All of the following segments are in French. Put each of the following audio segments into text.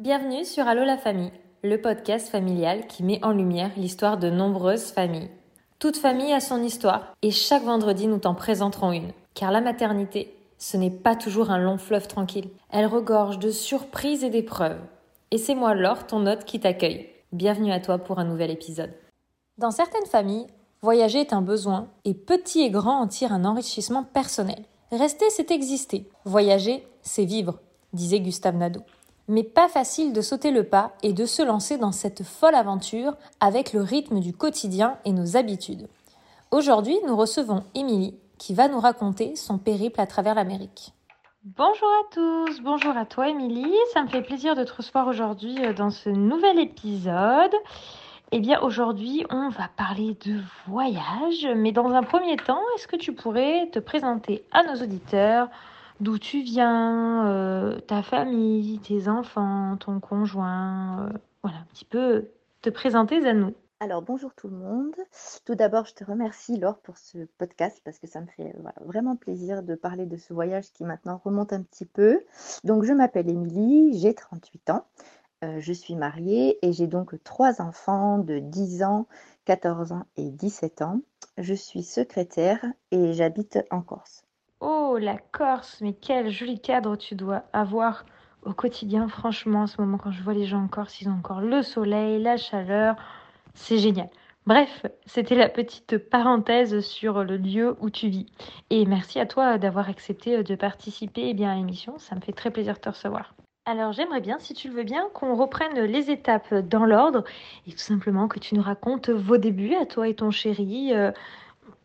Bienvenue sur Allo la famille, le podcast familial qui met en lumière l'histoire de nombreuses familles. Toute famille a son histoire et chaque vendredi nous t'en présenterons une. Car la maternité, ce n'est pas toujours un long fleuve tranquille. Elle regorge de surprises et d'épreuves. Et c'est moi Laure, ton hôte, qui t'accueille. Bienvenue à toi pour un nouvel épisode. Dans certaines familles, voyager est un besoin et petit et grand en tirent un enrichissement personnel. Rester, c'est exister. Voyager, c'est vivre, disait Gustave Nadeau mais pas facile de sauter le pas et de se lancer dans cette folle aventure avec le rythme du quotidien et nos habitudes. Aujourd'hui, nous recevons Émilie qui va nous raconter son périple à travers l'Amérique. Bonjour à tous, bonjour à toi Émilie, ça me fait plaisir de te recevoir aujourd'hui euh, dans ce nouvel épisode. Eh bien aujourd'hui on va parler de voyage, mais dans un premier temps, est-ce que tu pourrais te présenter à nos auditeurs d'où tu viens, euh, ta famille, tes enfants, ton conjoint, euh, voilà, un petit peu te présenter à nous. Alors bonjour tout le monde. Tout d'abord, je te remercie Laure pour ce podcast parce que ça me fait vraiment plaisir de parler de ce voyage qui maintenant remonte un petit peu. Donc je m'appelle Émilie, j'ai 38 ans, euh, je suis mariée et j'ai donc trois enfants de 10 ans, 14 ans et 17 ans. Je suis secrétaire et j'habite en Corse. Oh, la Corse, mais quel joli cadre tu dois avoir au quotidien, franchement, en ce moment, quand je vois les gens en Corse, ils ont encore le soleil, la chaleur, c'est génial. Bref, c'était la petite parenthèse sur le lieu où tu vis. Et merci à toi d'avoir accepté de participer eh bien, à l'émission, ça me fait très plaisir de te recevoir. Alors j'aimerais bien, si tu le veux bien, qu'on reprenne les étapes dans l'ordre et tout simplement que tu nous racontes vos débuts à toi et ton chéri. Euh,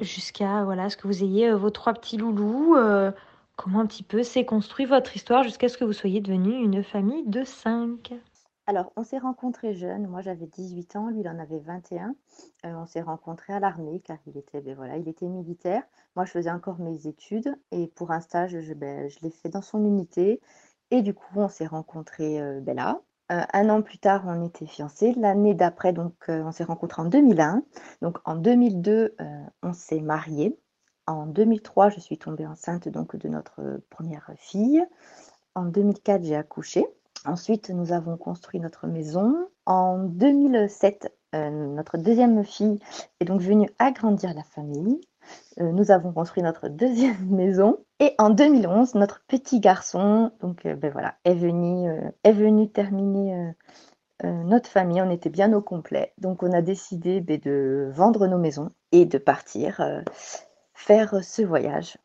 jusqu'à voilà, ce que vous ayez euh, vos trois petits loulous. Euh, comment un petit peu s'est construit votre histoire jusqu'à ce que vous soyez devenue une famille de cinq alors, on s'est rencontrés jeunes. Moi, j'avais 18 ans, lui, il en avait 21. Euh, on s'est rencontrés à l'armée car il était, ben, voilà, il était militaire. Moi, je faisais encore mes études et pour un stage, je, ben, l'ai fait dans son unité. Et du coup, on s'est rencontrés ben, là. Euh, un an plus tard, on était fiancés. L'année d'après, donc, euh, on s'est rencontrés en 2001. Donc, en 2002, euh, on s'est mariés. En 2003, je suis tombée enceinte donc de notre première fille. En 2004, j'ai accouché. Ensuite, nous avons construit notre maison. En 2007, notre deuxième fille est donc venue agrandir la famille. Euh, nous avons construit notre deuxième maison. Et en 2011, notre petit garçon, donc euh, ben voilà, est venu, euh, est venu terminer notre famille. On était bien au complet. Donc on a décidé ben, de vendre nos maisons et de partir faire ce voyage.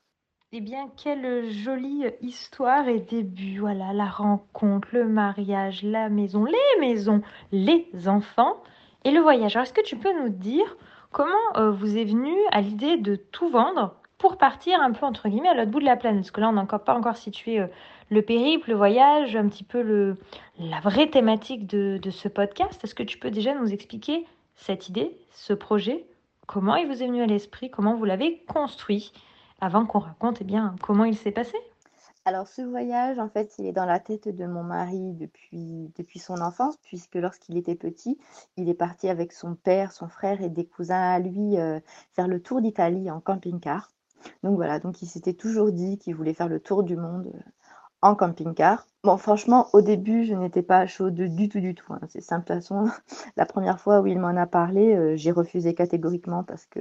Eh bien, quelle jolie histoire et début. Voilà, la rencontre, le mariage, la maison, les maisons, les enfants et le voyage. Alors, est-ce que tu peux nous dire Comment euh, vous est venu à l'idée de tout vendre pour partir un peu entre guillemets à l'autre bout de la planète? Parce que là, on n'a pas encore situé euh, le périple, le voyage, un petit peu le, la vraie thématique de, de ce podcast. Est-ce que tu peux déjà nous expliquer cette idée, ce projet? Comment il vous est venu à l'esprit? Comment vous l'avez construit? Avant qu'on raconte eh bien, comment il s'est passé? Alors ce voyage, en fait, il est dans la tête de mon mari depuis, son enfance, puisque lorsqu'il était petit, il est parti avec son père, son frère et des cousins à lui euh, faire le tour d'Italie en camping-car. Donc voilà, donc il s'était toujours dit qu'il voulait faire le tour du monde euh, en camping-car. Bon, franchement, au début, je n'étais pas chaude du tout, du tout. Hein. C'est simple, de toute façon, la première fois où il m'en a parlé, euh, j'ai refusé catégoriquement parce que,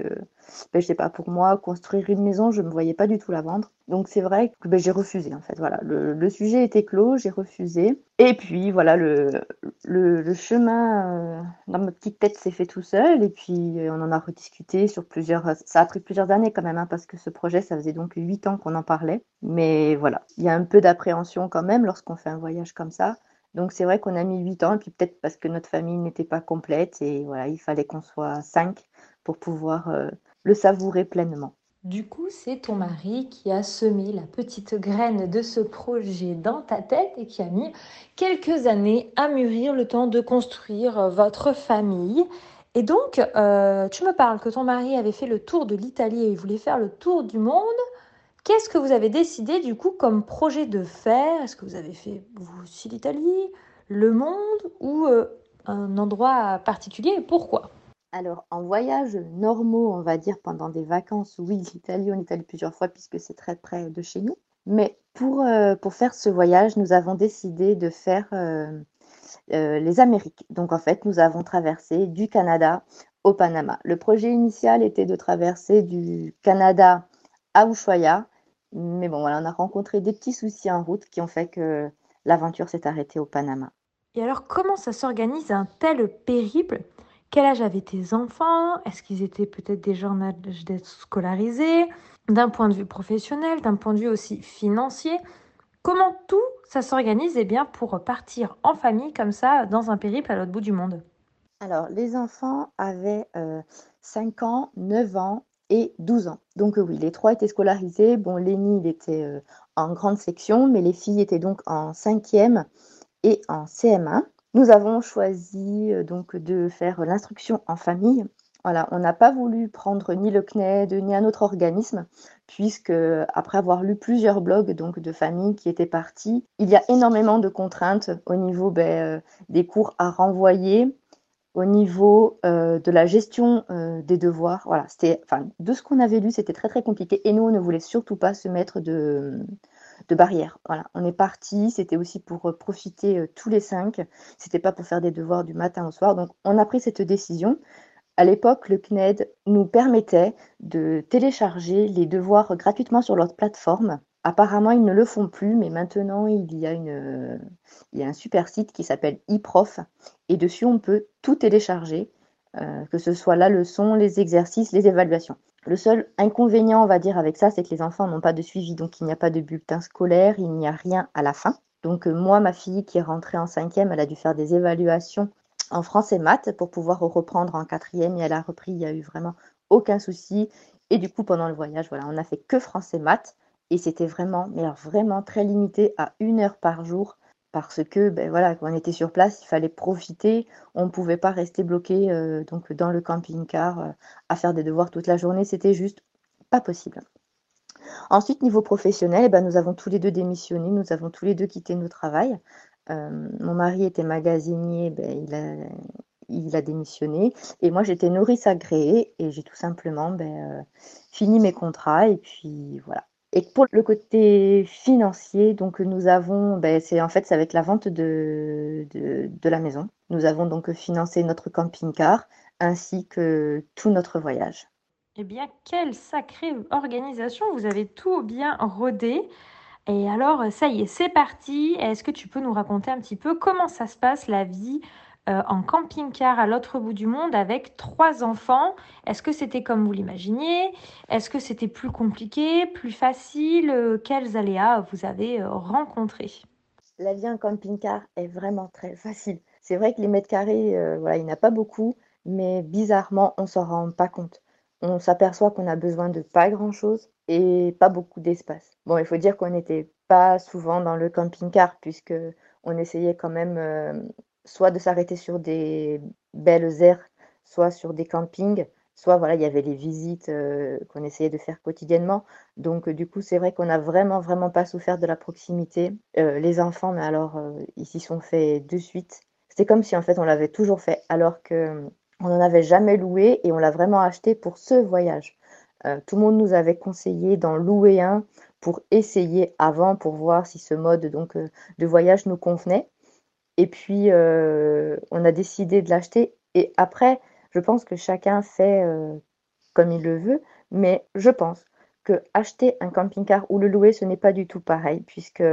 ben, je sais pas, pour moi, construire une maison, je ne me voyais pas du tout la vendre. Donc c'est vrai que ben, j'ai refusé, en fait. Voilà, le, sujet était clos, j'ai refusé. Et puis, voilà, le, chemin euh, dans ma petite tête s'est fait tout seul. Et puis, euh, on en a rediscuté sur plusieurs... Ça a pris plusieurs années quand même, hein, parce que ce projet, ça faisait donc huit ans qu'on en parlait. Mais voilà, il y a un peu d'appréhension quand même fait un voyage comme ça. Donc c'est vrai qu'on a mis 8 ans, et puis peut-être parce que notre famille n'était pas complète, et voilà, il fallait qu'on soit 5 pour pouvoir euh, le savourer pleinement. Du coup, c'est ton mari qui a semé la petite graine de ce projet dans ta tête et qui a mis quelques années à mûrir le temps de construire euh, votre famille. Et donc, euh, tu me parles que ton mari avait fait le tour de l'Italie et il voulait faire le tour du monde. Qu'est-ce que vous avez décidé du coup comme projet de faire? Est-ce que vous avez fait vous aussi l'Italie, le monde ou euh, un endroit particulier? Pourquoi? Alors, en voyage normaux, on va dire pendant des vacances, oui, l'Italie, on allé plusieurs fois puisque c'est très près de chez nous. Mais pour, euh, pour faire ce voyage, nous avons décidé de faire euh, les Amériques. Donc en fait, nous avons traversé du Canada au Panama. Le projet initial était de traverser du Canada à Ushuaia, mais bon, voilà, on a rencontré des petits soucis en route qui ont fait que l'aventure s'est arrêtée au Panama. Et alors, comment ça s'organise un tel périple? Quel âge avaient tes enfants? Est-ce qu'ils étaient peut-être déjà en âge d'être scolarisés? D'un point de vue professionnel, d'un point de vue aussi financier Comment tout ça s'organise? Eh bien, pour partir en famille comme ça dans un périple à l'autre bout du monde. Alors, les enfants avaient 5 euh, ans, 9 ans et 12 ans. Donc oui, les trois étaient scolarisés. Bon, Lénie, il était euh, en grande section, mais les filles étaient donc en cinquième et en CM1. Nous avons choisi euh, donc de faire l'instruction en famille. Voilà, on n'a pas voulu prendre ni le CNED ni un autre organisme, puisque après avoir lu plusieurs blogs donc de familles qui étaient partis, il y a énormément de contraintes au niveau ben, euh, des cours à renvoyer, au niveau euh, de la gestion des devoirs. Voilà, c'était, enfin, de ce qu'on avait lu, c'était très très compliqué, et nous on ne voulait surtout pas se mettre de de barrière. Voilà, on est parti. C'était aussi pour euh, profiter euh, tous les cinq. C'était pas pour faire des devoirs du matin au soir. Donc, on a pris cette décision. À l'époque, le CNED nous permettait de télécharger les devoirs gratuitement sur leur plateforme. Apparemment, ils ne le font plus, mais maintenant, il y a, euh, un super site qui s'appelle eProf. Et dessus, on peut tout télécharger, que ce soit la leçon, les exercices, les évaluations. Le seul inconvénient, on va dire, avec ça, c'est que les enfants n'ont pas de suivi, donc il n'y a pas de bulletin scolaire, il n'y a rien à la fin. Donc euh, moi, ma fille qui est rentrée en cinquième, elle a dû faire des évaluations en français maths pour pouvoir reprendre en quatrième et elle a repris, il n'y a eu vraiment aucun souci. Et du coup, pendant le voyage, voilà, on n'a fait que français maths et c'était vraiment, mais vraiment très limité à une heure par jour parce que ben voilà, quand on était sur place, il fallait profiter. On ne pouvait pas rester bloqué euh, donc dans le camping-car euh, à faire des devoirs toute la journée. C'était juste pas possible. Ensuite, niveau professionnel, eh ben, nous avons tous les deux démissionné. Nous avons tous les deux quitté nos travails. Euh, mon mari était magasinier, ben, il, a, il, a, démissionné. Et moi, j'étais nourrice agréée et j'ai tout simplement ben, fini mes contrats. Et puis voilà, et pour le côté financier, donc nous avons, ben, c'est en fait c'est avec la vente de, de, la maison. Nous avons donc financé notre camping-car ainsi que tout notre voyage. Eh bien, quelle sacrée organisation Vous avez tout bien rodé. Et alors, ça y est, c'est parti. Est-ce que tu peux nous raconter un petit peu comment ça se passe la vie euh, en camping-car à l'autre bout du monde avec trois enfants. Est-ce que c'était comme vous l'imaginiez? Est-ce que c'était plus compliqué, plus facile? Euh, Quels aléas vous avez euh, rencontrés? La vie en camping-car est vraiment très facile. C'est vrai que les mètres carrés, voilà, il n'y en a pas beaucoup, mais bizarrement, on s'en rend pas compte. On s'aperçoit qu'on a besoin de pas grand-chose et pas beaucoup d'espace. Bon, il faut dire qu'on n'était pas souvent dans le camping-car puisque on essayait quand même soit de s'arrêter sur des belles aires, soit sur des campings, soit voilà, il y avait les visites euh, qu'on essayait de faire quotidiennement. Donc du coup, c'est vrai qu'on n'a vraiment, vraiment pas souffert de la proximité. Euh, les enfants, mais alors, euh, ils s'y sont fait de suite. C'était comme si en fait on l'avait toujours fait, alors que on n'en avait jamais loué et on l'a vraiment acheté pour ce voyage. tout le monde nous avait conseillé d'en louer un pour essayer avant, pour voir si ce mode donc de voyage nous convenait. Et puis, euh, on a décidé de l'acheter. Et après, je pense que chacun fait euh, comme il le veut. Mais je pense que acheter un camping-car ou le louer, ce n'est pas du tout pareil, puisque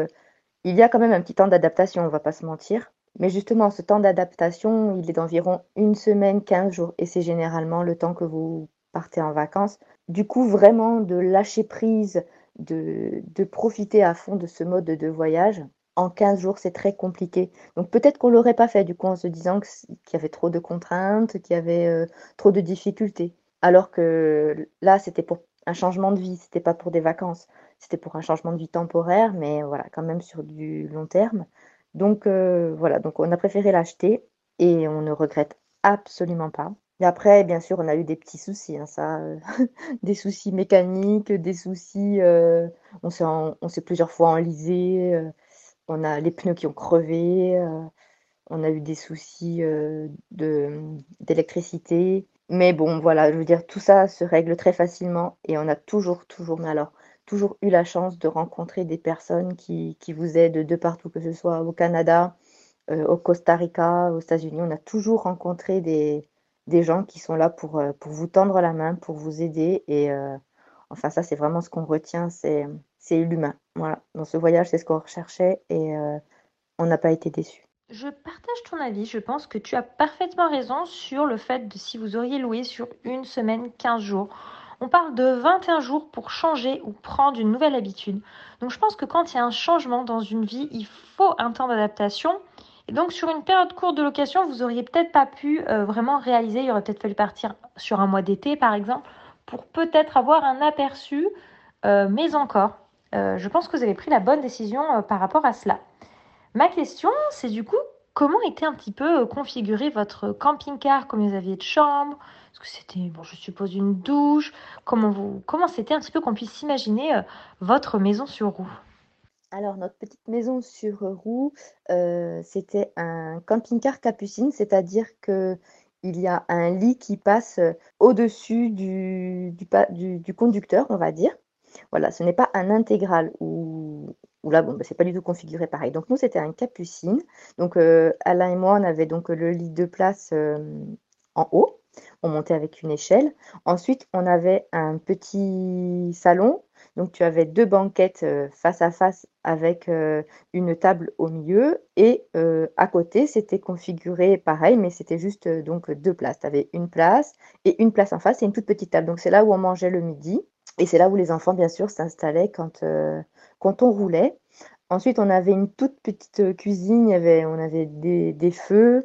il y a quand même un petit temps d'adaptation, on ne va pas se mentir. Mais justement, ce temps d'adaptation, il est d'environ une semaine, 15 jours. Et c'est généralement le temps que vous partez en vacances. Du coup, vraiment de lâcher prise, de, de profiter à fond de ce mode de voyage, en 15 jours, c'est très compliqué. Donc peut-être qu'on l'aurait pas fait du coup en se disant qu'il y avait trop de contraintes, qu'il y avait euh, trop de difficultés. Alors que là, c'était pour un changement de vie, c'était pas pour des vacances, c'était pour un changement de vie temporaire, mais voilà, quand même sur du long terme. Donc euh, voilà, donc on a préféré l'acheter et on ne regrette absolument pas. Et après, bien sûr, on a eu des petits soucis, hein, ça, euh, des soucis mécaniques, des soucis, on s'est plusieurs fois enlisé on a les pneus qui ont crevé, euh, on a eu des soucis euh, d'électricité. Mais bon, voilà, je veux dire, tout ça se règle très facilement et on a toujours, toujours, alors, toujours eu la chance de rencontrer des personnes qui, qui vous aident de partout, que ce soit au Canada, au Costa Rica, aux États-Unis, on a toujours rencontré des, des gens qui sont là pour, pour vous tendre la main, pour vous aider. Et enfin, ça, c'est vraiment ce qu'on retient, c'est l'humain. Voilà. Dans ce voyage, c'est ce qu'on recherchait et on n'a pas été déçus. Je partage ton avis. Je pense que tu as parfaitement raison sur le fait de si vous auriez loué sur une semaine, 15 jours. On parle de 21 jours pour changer ou prendre une nouvelle habitude. Donc je pense que quand il y a un changement dans une vie, il faut un temps d'adaptation. Et donc sur une période courte de location, vous auriez peut-être pas pu euh, vraiment réaliser. Il aurait peut-être fallu partir sur un mois d'été, par exemple, pour peut-être avoir un aperçu. Euh, mais encore, euh, je pense que vous avez pris la bonne décision par rapport à cela. Ma question, c'est du coup, comment était un petit peu euh, configuré votre camping-car? Combien vous aviez de chambres Est-ce que c'était, bon, je suppose, une douche? Comment vous, comment c'était un petit peu qu'on puisse imaginer euh, votre maison sur roue? Alors, notre petite maison sur roue, euh, c'était un camping-car capucine, c'est-à-dire que il y a un lit qui passe au-dessus du, conducteur, on va dire. Voilà, ce n'est pas un intégral où, là, bon, bah, c'est pas du tout configuré pareil. Donc nous, c'était un capucine. Donc euh, Alain et moi, on avait donc le lit de place euh, en haut. On montait avec une échelle. Ensuite, on avait un petit salon. Donc tu avais deux banquettes euh, face à face avec une table au milieu. Et à côté, c'était configuré pareil, mais c'était juste donc deux places. Tu avais une place et une place en face et une toute petite table. Donc c'est là où on mangeait le midi. Et c'est là où les enfants, bien sûr, s'installaient quand, quand on roulait. Ensuite, on avait une toute petite euh, cuisine, on avait des, feux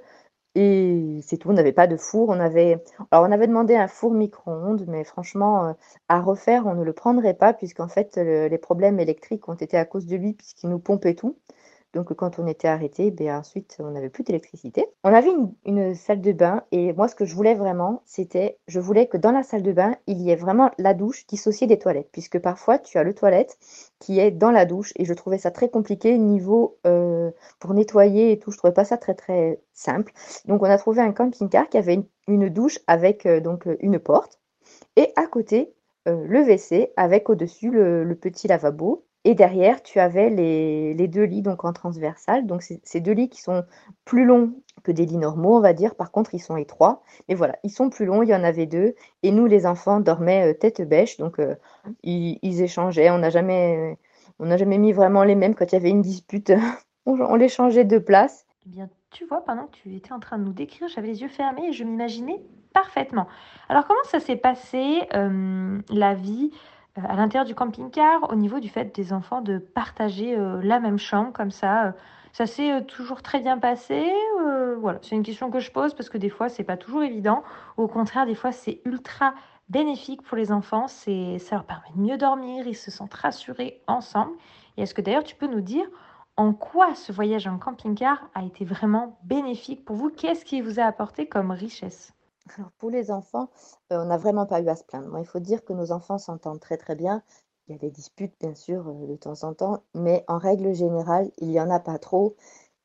et c'est tout. On n'avait pas de four. On avait, alors on avait demandé un four micro-ondes, mais franchement, euh, à refaire, on ne le prendrait pas puisqu'en fait, les problèmes électriques ont été à cause de lui puisqu'il nous pompait tout. Donc quand on était arrêté, ben, ensuite on n'avait plus d'électricité. On avait une, salle de bain et moi ce que je voulais vraiment, c'était, je voulais que dans la salle de bain, il y ait vraiment la douche dissociée des toilettes, puisque parfois tu as le toilette qui est dans la douche et je trouvais ça très compliqué niveau euh, pour nettoyer et tout. Je trouvais pas ça très très simple. Donc on a trouvé un camping-car qui avait une, douche avec euh, donc une porte et à côté euh, le WC avec au-dessus le petit lavabo et derrière, tu avais les, les, deux lits donc en transversal. Donc, ces deux lits qui sont plus longs que des lits normaux, on va dire. Par contre, ils sont étroits. Mais voilà, ils sont plus longs. Il y en avait deux. Et nous, les enfants, dormaient euh, tête bêche. Donc, euh, ils, échangeaient. On n'a jamais, on jamais mis vraiment les mêmes. Quand il y avait une dispute, on, les changeait de place. Eh bien, tu vois, pendant que tu étais en train de nous décrire, j'avais les yeux fermés et je m'imaginais parfaitement. Alors, comment ça s'est passé, euh, la vie à l'intérieur du camping-car au niveau du fait des enfants de partager euh, la même chambre comme ça. Euh, ça s'est toujours très bien passé. voilà, c'est une question que je pose parce que des fois c'est pas toujours évident. Au contraire, des fois c'est ultra bénéfique pour les enfants. C'est ça leur permet de mieux dormir, ils se sentent rassurés ensemble. Et est-ce que d'ailleurs tu peux nous dire en quoi ce voyage en camping-car a été vraiment bénéfique pour vous? Qu'est-ce qui vous a apporté comme richesse? Alors pour les enfants, euh, on n'a vraiment pas eu à se plaindre. il faut dire que nos enfants s'entendent très très bien. Il y a des disputes bien sûr euh, de temps en temps, mais en règle générale, il n'y en a pas trop.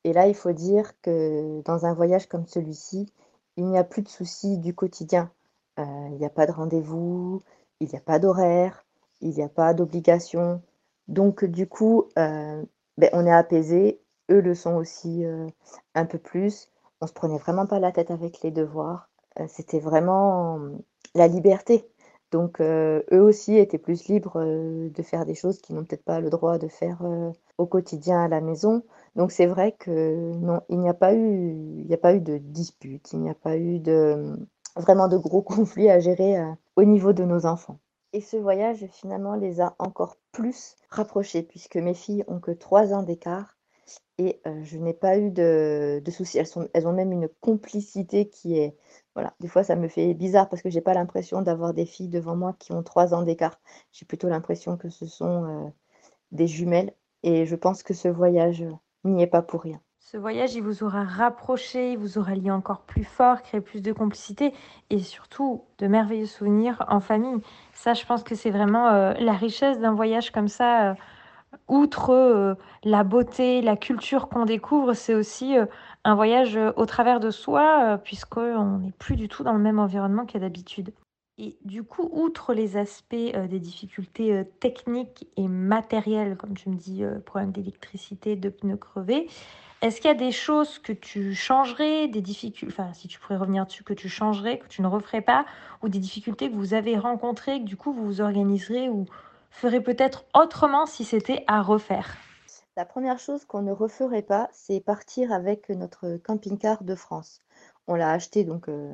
Et là, il faut dire que dans un voyage comme celui-ci, il n'y a plus de soucis du quotidien. Euh, il n'y a pas de rendez-vous, il n'y a pas d'horaire, il n'y a pas d'obligation. Donc du coup, ben, on est apaisé. Eux le sont aussi un peu plus. On se prenait vraiment pas la tête avec les devoirs. Euh, c'était vraiment la liberté. Donc eux aussi étaient plus libres de faire des choses qu'ils n'ont peut-être pas le droit de faire au quotidien à la maison. Donc c'est vrai que non, il n'y a pas eu, il n'y a pas eu de dispute, il n'y a pas eu de vraiment de gros conflits à gérer au niveau de nos enfants. Et ce voyage finalement les a encore plus rapprochés puisque mes filles ont que trois ans d'écart et je n'ai pas eu de, de soucis. Elles, sont, elles ont même une complicité qui est voilà, des fois ça me fait bizarre parce que j'ai pas l'impression d'avoir des filles devant moi qui ont trois ans d'écart. J'ai plutôt l'impression que ce sont euh, des jumelles et je pense que ce voyage n'y est pas pour rien. Ce voyage, il vous aura rapproché, il vous aura lié encore plus fort, créé plus de complicité et surtout de merveilleux souvenirs en famille. Ça, je pense que c'est vraiment euh, la richesse d'un voyage comme ça. Euh, outre euh, la beauté, la culture qu'on découvre, c'est aussi euh, un voyage euh, au travers de soi, puisqu'on n'est plus du tout dans le même environnement qu'à d'habitude. Et du coup, outre les aspects des difficultés techniques et matérielles, comme tu me dis, problème d'électricité, de pneus crevés, Est-ce qu'il y a des choses que tu changerais, des difficultés, enfin si tu pourrais revenir dessus, que tu changerais, que tu ne referais pas, ou des difficultés que vous avez rencontrées, que du coup vous vous organiserez ou ferez peut-être autrement si c'était à refaire La première chose qu'on ne referait pas, c'est partir avec notre camping-car de France. On l'a acheté donc euh,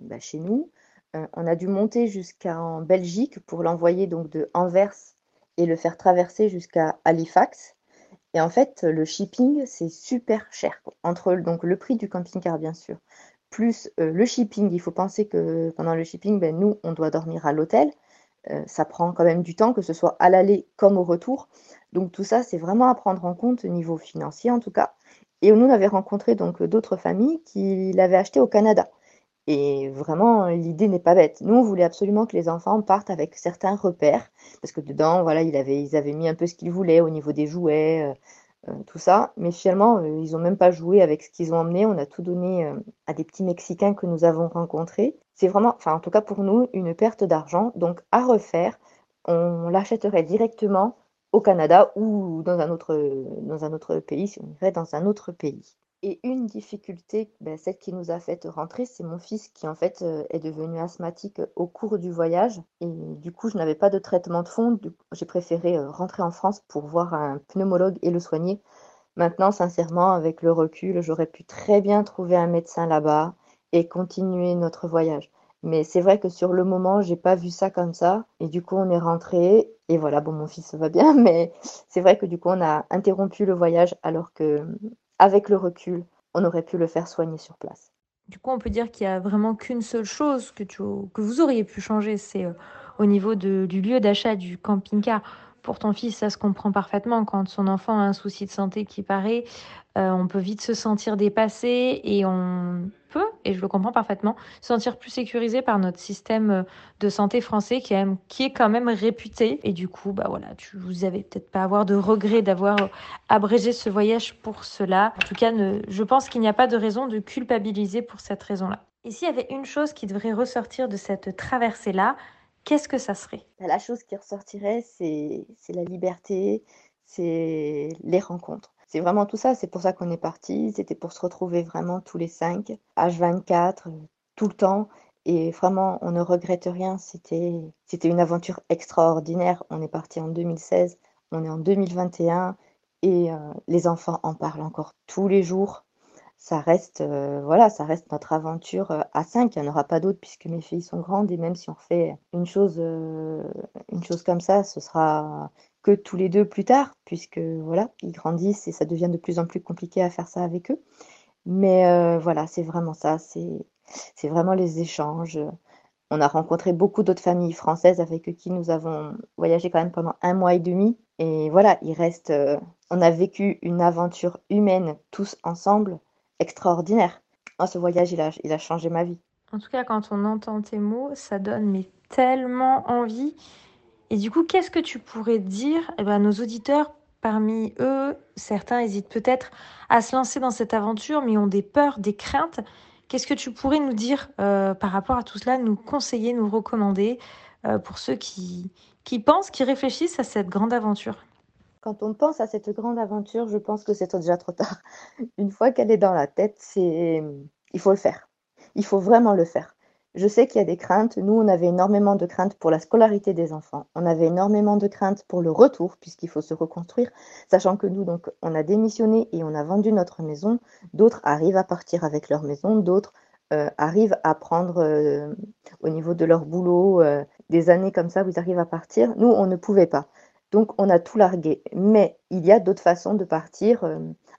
bah, chez nous. Euh, on a dû monter jusqu'en Belgique pour l'envoyer donc de Anvers et le faire traverser jusqu'à Halifax. Et en fait, le shipping, c'est super cher. Entre donc, le prix du camping-car, bien sûr, plus euh, le shipping, il faut penser que pendant le shipping, ben, nous, on doit dormir à l'hôtel. Ça prend quand même du temps, que ce soit à l'aller comme au retour. Donc tout ça, c'est vraiment à prendre en compte au niveau financier, en tout cas. Et nous, on avait rencontré donc d'autres familles qui l'avaient acheté au Canada. Et vraiment, l'idée n'est pas bête. Nous, on voulait absolument que les enfants partent avec certains repères, parce que dedans, voilà, ils avaient, ils avaient mis un peu ce qu'ils voulaient au niveau des jouets, euh, euh, tout ça. Mais finalement, euh, ils n'ont même pas joué avec ce qu'ils ont emmené. On a tout donné à des petits Mexicains que nous avons rencontrés. C'est vraiment, enfin, en tout cas pour nous, une perte d'argent. Donc, à refaire, on l'achèterait directement au Canada ou dans un autre, pays, si on irait dans un autre pays. Et une difficulté, ben, celle qui nous a fait rentrer, c'est mon fils qui en fait euh, est devenu asthmatique au cours du voyage. Et du coup, je n'avais pas de traitement de fond. J'ai préféré euh, rentrer en France pour voir un pneumologue et le soigner. Maintenant, sincèrement, avec le recul, j'aurais pu très bien trouver un médecin là-bas et continuer notre voyage. Mais c'est vrai que sur le moment, j'ai pas vu ça comme ça. Et du coup, on est rentré. Et voilà, bon, mon fils va bien. Mais c'est vrai que du coup, on a interrompu le voyage alors que, avec le recul, on aurait pu le faire soigner sur place. Du coup, on peut dire qu'il n'y a vraiment qu'une seule chose que, tu, que vous auriez pu changer, c'est euh, au niveau de, du lieu d'achat du camping-car. Pour ton fils, ça se comprend parfaitement. Quand son enfant a un souci de santé qui paraît, euh, on peut vite se sentir dépassé et on peut, et je le comprends parfaitement, se sentir plus sécurisé par notre système de santé français qui est, quand même réputé. Et du coup, bah voilà, tu, vous avez peut-être pas à avoir de regret d'avoir abrégé ce voyage pour cela. En tout cas, je pense qu'il n'y a pas de raison de culpabiliser pour cette raison-là. Et s'il y avait une chose qui devrait ressortir de cette traversée-là, qu'est-ce que ça serait? La chose qui ressortirait, c'est la liberté, c'est les rencontres. C'est vraiment tout ça, c'est pour ça qu'on est parti, c'était pour se retrouver vraiment tous les cinq, H24, tout le temps. Et vraiment, on ne regrette rien, c'était une aventure extraordinaire. On est parti en 2016, on est en 2021 et euh, les enfants en parlent encore tous les jours. Ça reste, euh, voilà, ça reste notre aventure euh, à cinq. Il n'y en aura pas d'autres puisque mes filles sont grandes et même si on fait une chose, une chose comme ça, ce sera que tous les deux plus tard, puisque voilà, ils grandissent et ça devient de plus en plus compliqué à faire ça avec eux. Mais euh, voilà, c'est vraiment ça, c'est c'est vraiment les échanges. On a rencontré beaucoup d'autres familles françaises avec qui nous avons voyagé quand même pendant un mois et demi. Et voilà, il reste, euh, on a vécu une aventure humaine tous ensemble extraordinaire. Oh, ce voyage, il a, il a changé ma vie. En tout cas, quand on entend tes mots, ça donne mais tellement envie. Et du coup, qu'est-ce que tu pourrais dire eh ben, Nos auditeurs, parmi eux, certains hésitent peut-être à se lancer dans cette aventure, mais ont des peurs, des craintes. Qu'est-ce que tu pourrais nous dire euh, par rapport à tout cela, nous conseiller, nous recommander euh, pour ceux qui, qui pensent, qui réfléchissent à cette grande aventure? Quand on pense à cette grande aventure, je pense que c'est déjà trop tard. Une fois qu'elle est dans la tête, c'est il faut le faire. Il faut vraiment le faire. Je sais qu'il y a des craintes. Nous, on avait énormément de craintes pour la scolarité des enfants. On avait énormément de craintes pour le retour, puisqu'il faut se reconstruire, sachant que nous, donc, on a démissionné et on a vendu notre maison. D'autres arrivent à partir avec leur maison, d'autres euh, arrivent à prendre euh, au niveau de leur boulot euh, des années comme ça, vous arrivez à partir. Nous, on ne pouvait pas. Donc, on a tout largué. Mais il y a d'autres façons de partir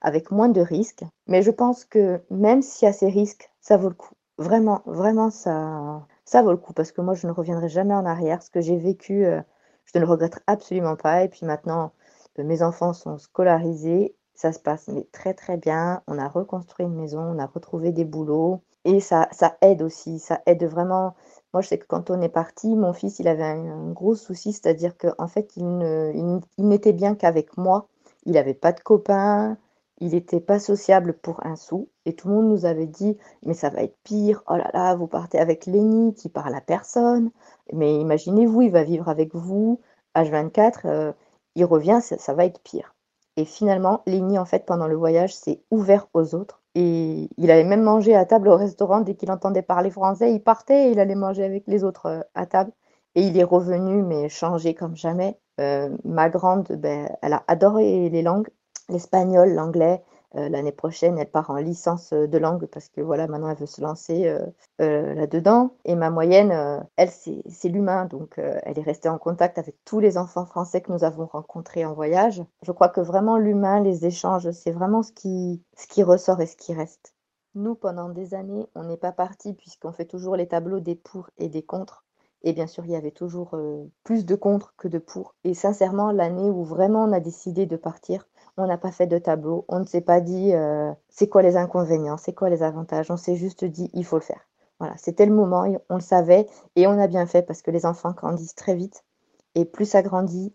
avec moins de risques. Mais je pense que même s'il y a ces risques, ça vaut le coup. Vraiment, vraiment, ça, ça vaut le coup parce que moi, je ne reviendrai jamais en arrière. Ce que j'ai vécu, euh, je ne le regrette absolument pas. Et puis maintenant, euh, mes enfants sont scolarisés. Ça se passe très, très bien. On a reconstruit une maison, on a retrouvé des boulots. Et ça, ça aide aussi. Ça aide vraiment. Moi, je sais que quand on est parti, mon fils, il avait un, gros souci, c'est-à-dire qu'en fait, il, n'était bien qu'avec moi. Il n'avait pas de copains, il n'était pas sociable pour un sou et tout le monde nous avait dit mais ça va être pire, oh là là, vous partez avec Lenny qui parle à personne, mais imaginez-vous, il va vivre avec vous, H24, euh, il revient, ça, va être pire. Et finalement, Léni, en fait, pendant le voyage, s'est ouvert aux autres. Et il allait même manger à table au restaurant dès qu'il entendait parler français. Il partait et il allait manger avec les autres euh, à table. Et il est revenu, mais changé comme jamais. Euh, ma grande, ben, elle a adoré les langues, l'espagnol, l'anglais, l'année prochaine, elle part en licence euh, de langue parce que voilà, maintenant elle veut se lancer euh, là-dedans. Et ma moyenne, elle, c'est l'humain. Donc, elle est restée en contact avec tous les enfants français que nous avons rencontrés en voyage. Je crois que vraiment l'humain, les échanges, c'est vraiment ce qui, ce qui ressort et ce qui reste. Nous, pendant des années, on n'est pas parti puisqu'on fait toujours les tableaux des pour et des contre. Et bien sûr, il y avait toujours plus de contre que de pour. Et sincèrement, l'année où vraiment on a décidé de partir, on n'a pas fait de tableau, on ne s'est pas dit euh, c'est quoi les inconvénients, c'est quoi les avantages, on s'est juste dit il faut le faire. Voilà, c'était le moment, on le savait et on a bien fait parce que les enfants grandissent très vite et plus ça grandit,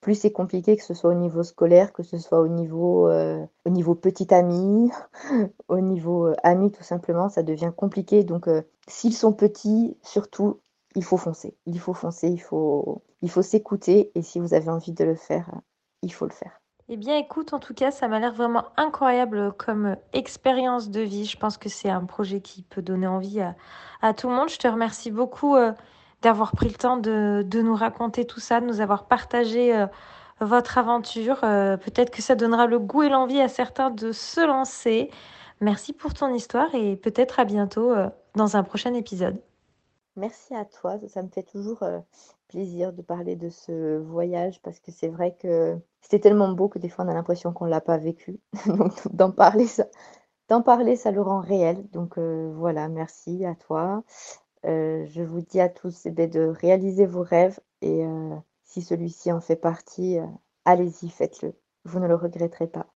plus c'est compliqué que ce soit au niveau scolaire, que ce soit au niveau, euh, au niveau petit ami, au niveau euh, ami tout simplement, ça devient compliqué. Donc s'ils sont petits, surtout, il faut foncer. Il faut foncer, il faut, s'écouter et si vous avez envie de le faire, il faut le faire. Eh bien, écoute, en tout cas, ça m'a l'air vraiment incroyable comme expérience de vie. Je pense que c'est un projet qui peut donner envie à, tout le monde. Je te remercie beaucoup euh, d'avoir pris le temps de, nous raconter tout ça, de nous avoir partagé euh, votre aventure. Euh, peut-être que ça donnera le goût et l'envie à certains de se lancer. Merci pour ton histoire et peut-être à bientôt dans un prochain épisode. Merci à toi, ça me fait toujours plaisir de parler de ce voyage parce que c'est vrai que c'était tellement beau que des fois on a l'impression qu'on ne l'a pas vécu. Donc d'en parler, ça, le rend réel. Donc voilà, merci à toi. je vous dis à tous eh ben, de réaliser vos rêves et si celui-ci en fait partie, allez-y, faites-le. Vous ne le regretterez pas.